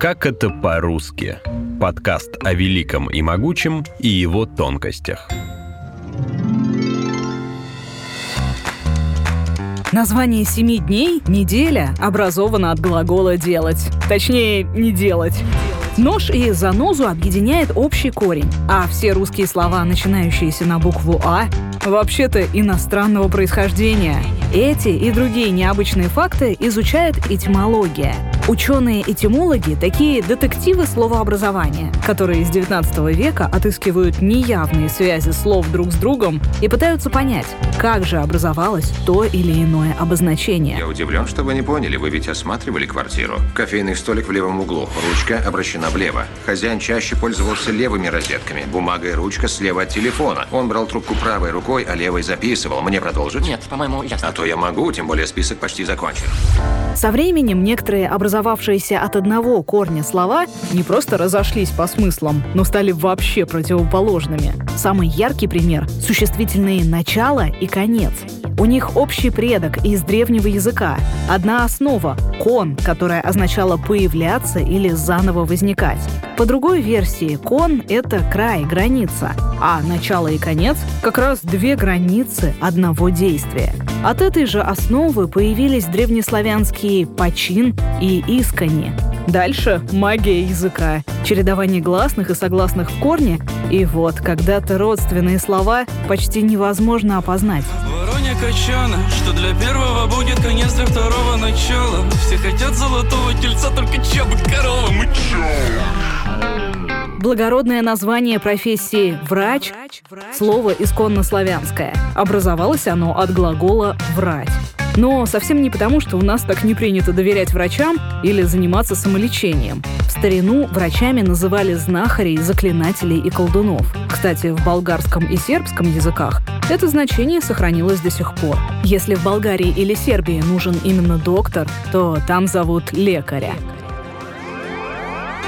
Как это по-русски? Подкаст о великом и могучем и его тонкостях. Название семи дней «неделя» образовано от глагола «делать». Точнее, «не делать». Нож и занозу объединяет общий корень, а все русские слова, начинающиеся на букву «а», вообще-то иностранного происхождения. Эти и другие необычные факты изучает этимология – Ученые-этимологи — такие детективы словообразования, которые с 19 века отыскивают неявные связи слов друг с другом и пытаются понять, как же образовалось то или иное обозначение. Я удивлен, что вы не поняли, вы ведь осматривали квартиру. Кофейный столик в левом углу, ручка обращена влево. Хозяин чаще пользовался левыми розетками, бумага и ручка слева от телефона. Он брал трубку правой рукой, а левой записывал. Мне продолжить? Нет, по-моему, ясно. А то я могу, тем более список почти закончен. Со временем некоторые образовавшиеся от одного корня слова не просто разошлись по смыслам, но стали вообще противоположными. Самый яркий пример — существительные «начало» и «конец». У них общий предок из древнего языка. Одна основа — «кон», которая означала «появляться» или «заново возникать». По другой версии, кон — это край, граница, а начало и конец — как раз две границы одного действия. От этой же основы появились древнеславянские «почин» и «искони». Дальше магия языка, чередование гласных и согласных в корне, и вот когда-то родственные слова почти невозможно опознать. Вороне качана, что для первого будет конец для второго начала. Все хотят золотого тельца, только чабы корова, мы Благородное название профессии «врач» — слово исконно славянское. Образовалось оно от глагола «врать». Но совсем не потому, что у нас так не принято доверять врачам или заниматься самолечением. Старину врачами называли знахарей, заклинателей и колдунов. Кстати, в болгарском и сербском языках это значение сохранилось до сих пор. Если в Болгарии или Сербии нужен именно доктор, то там зовут лекаря.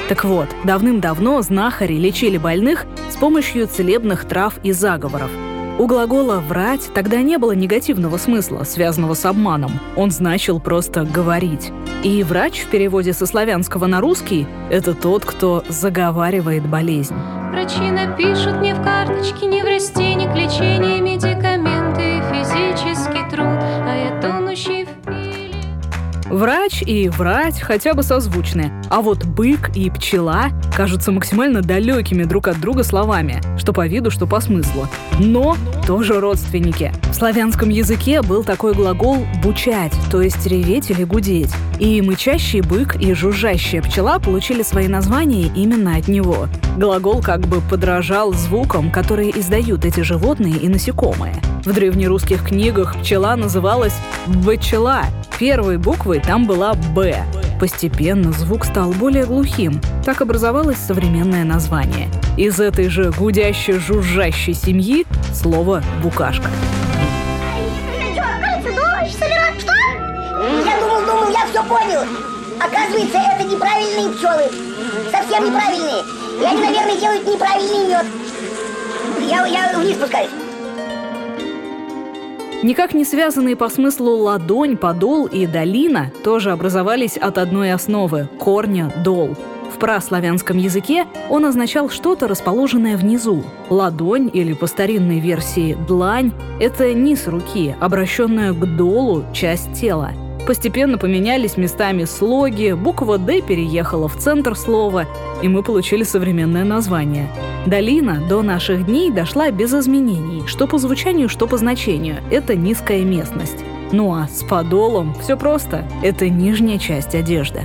Так вот, давным-давно знахари лечили больных с помощью целебных трав и заговоров – у глагола «врать» тогда не было негативного смысла, связанного с обманом. Он значил просто «говорить». И врач в переводе со славянского на русский – это тот, кто заговаривает болезнь. Врачи напишут мне в карточке не в растениях лечение, медикаменты физический труд, а я тонущий в Врач и врать хотя бы созвучны, а вот бык и пчела кажутся максимально далекими друг от друга словами, что по виду, что по смыслу. Но тоже родственники. В славянском языке был такой глагол «бучать», то есть реветь или гудеть. И мычащий бык и жужжащая пчела получили свои названия именно от него. Глагол как бы подражал звукам, которые издают эти животные и насекомые. В древнерусских книгах пчела называлась «бычела», Первой буквой там была «Б». Постепенно звук стал более глухим. Так образовалось современное название. Из этой же гудящей жужжащей семьи слово «букашка». Я думал, думал, я все понял. Оказывается, это неправильные пчелы. Совсем неправильные. И они, наверное, делают неправильный мед. Я, я вниз спускаюсь. Никак не связанные по смыслу ладонь, подол и долина тоже образовались от одной основы – корня «дол». В праславянском языке он означал что-то, расположенное внизу. Ладонь или по старинной версии длань – это низ руки, обращенная к долу часть тела – Постепенно поменялись местами слоги, буква «Д» переехала в центр слова, и мы получили современное название. Долина до наших дней дошла без изменений, что по звучанию, что по значению. Это низкая местность. Ну а с подолом все просто. Это нижняя часть одежды.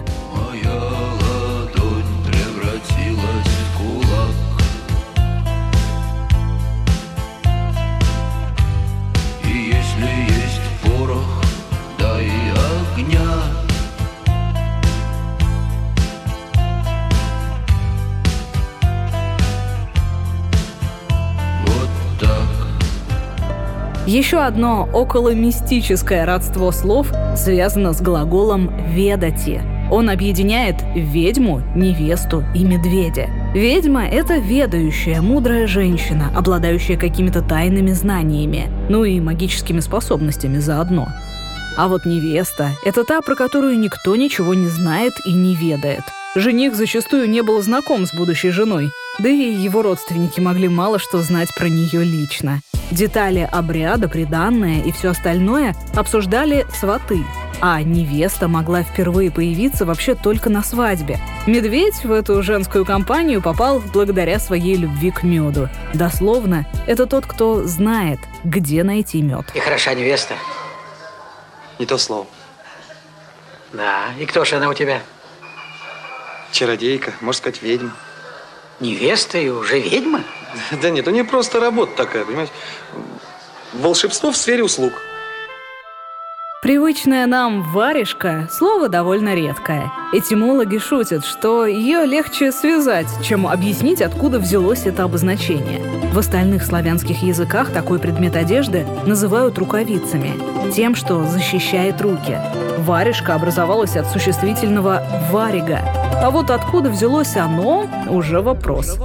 Еще одно околомистическое родство слов связано с глаголом «ведати». Он объединяет ведьму, невесту и медведя. Ведьма — это ведающая, мудрая женщина, обладающая какими-то тайными знаниями, ну и магическими способностями заодно. А вот невеста — это та, про которую никто ничего не знает и не ведает. Жених зачастую не был знаком с будущей женой, да и его родственники могли мало что знать про нее лично. Детали обряда, приданное и все остальное обсуждали сваты, а невеста могла впервые появиться вообще только на свадьбе. Медведь в эту женскую компанию попал благодаря своей любви к меду. Дословно, это тот, кто знает, где найти мед. И хороша невеста. Не то слово. Да, и кто же она у тебя? Чародейка, можно сказать, ведьма. Невеста и уже ведьма? Да нет, у нее просто работа такая, понимаете? Волшебство в сфере услуг. Привычная нам «варежка» — слово довольно редкое. Этимологи шутят, что ее легче связать, чем объяснить, откуда взялось это обозначение. В остальных славянских языках такой предмет одежды называют рукавицами, тем, что защищает руки. Варежка образовалась от существительного «варига», а вот откуда взялось оно – уже вопрос.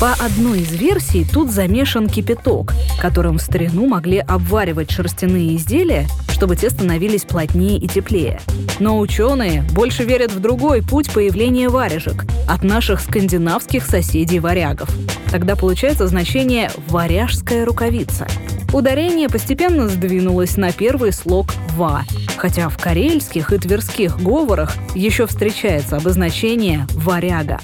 По одной из версий тут замешан кипяток, которым в старину могли обваривать шерстяные изделия, чтобы те становились плотнее и теплее. Но ученые больше верят в другой путь появления варежек от наших скандинавских соседей-варягов. Тогда получается значение «варяжская рукавица». Ударение постепенно сдвинулось на первый слог «ва», хотя в карельских и тверских говорах еще встречается обозначение «варяга».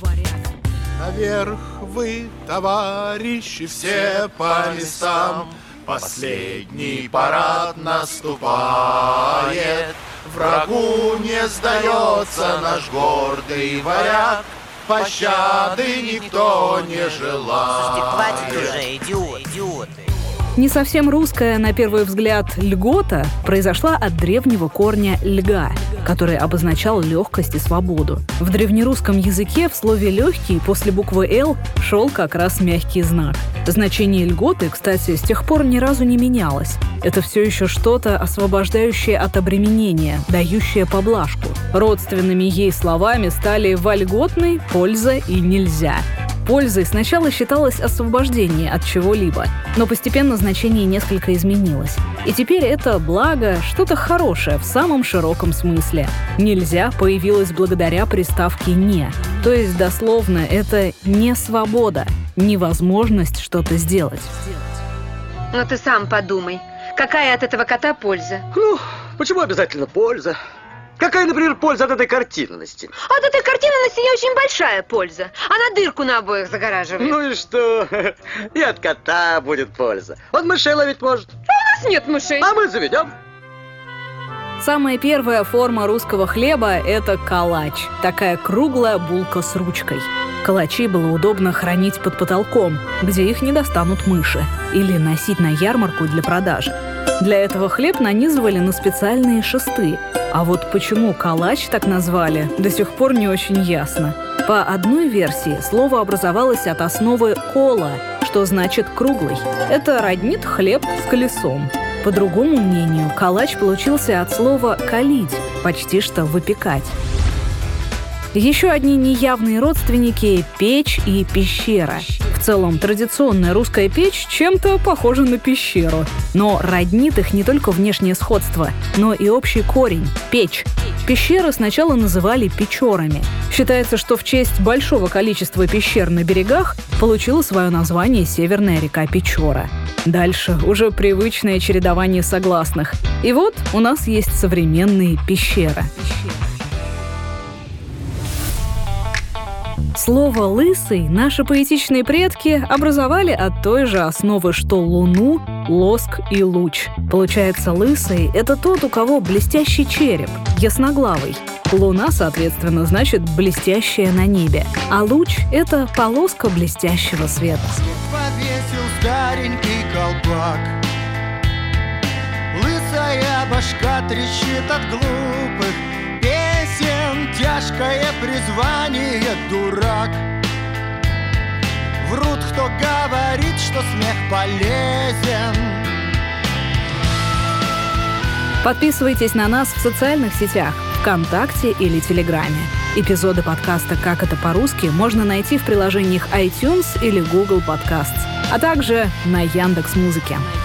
Наверх вы, товарищи, все по местам, Последний парад наступает, Врагу не сдается наш гордый варяг, Пощады никто не желает. Хватит уже, идиот, идиоты. Не совсем русская, на первый взгляд, льгота произошла от древнего корня «льга», который обозначал легкость и свободу. В древнерусском языке в слове «легкий» после буквы «л» шел как раз мягкий знак. Значение льготы, кстати, с тех пор ни разу не менялось. Это все еще что-то, освобождающее от обременения, дающее поблажку. Родственными ей словами стали «вольготный», «польза» и «нельзя». Пользой сначала считалось освобождение от чего-либо, но постепенно значение несколько изменилось. И теперь это благо, что-то хорошее в самом широком смысле. «Нельзя» появилось благодаря приставке «не», то есть дословно это не свобода, невозможность что-то сделать. Но ты сам подумай, какая от этого кота польза? Ну, почему обязательно польза? Какая, например, польза от этой картинности? От этой картинности не очень большая польза. Она дырку на обоих загораживает. Ну и что? И от кота будет польза. Он мышей ловить может. А у нас нет мышей. А мы заведем. Самая первая форма русского хлеба – это калач. Такая круглая булка с ручкой. Калачи было удобно хранить под потолком, где их не достанут мыши, или носить на ярмарку для продажи. Для этого хлеб нанизывали на специальные шесты. А вот почему калач так назвали, до сих пор не очень ясно. По одной версии слово образовалось от основы «кола», что значит «круглый». Это роднит хлеб с колесом. По другому мнению, калач получился от слова «калить», почти что «выпекать». Еще одни неявные родственники – печь и пещера. В целом, традиционная русская печь чем-то похожа на пещеру. Но роднит их не только внешнее сходство, но и общий корень – печь. Пещеры сначала называли печорами. Считается, что в честь большого количества пещер на берегах получила свое название северная река Печора. Дальше уже привычное чередование согласных. И вот у нас есть современные пещеры. Слово «лысый» наши поэтичные предки образовали от той же основы, что луну, лоск и луч. Получается, лысый — это тот, у кого блестящий череп, ясноглавый. Луна, соответственно, значит блестящая на небе, а луч — это полоска блестящего света. Повесил старенький колпак Лысая башка трещит от глупых Тяжкое призвание дурак Врут, кто говорит, что смех полезен Подписывайтесь на нас в социальных сетях ВКонтакте или Телеграме. Эпизоды подкаста «Как это по-русски» можно найти в приложениях iTunes или Google Podcasts, а также на Яндекс.Музыке. Музыке.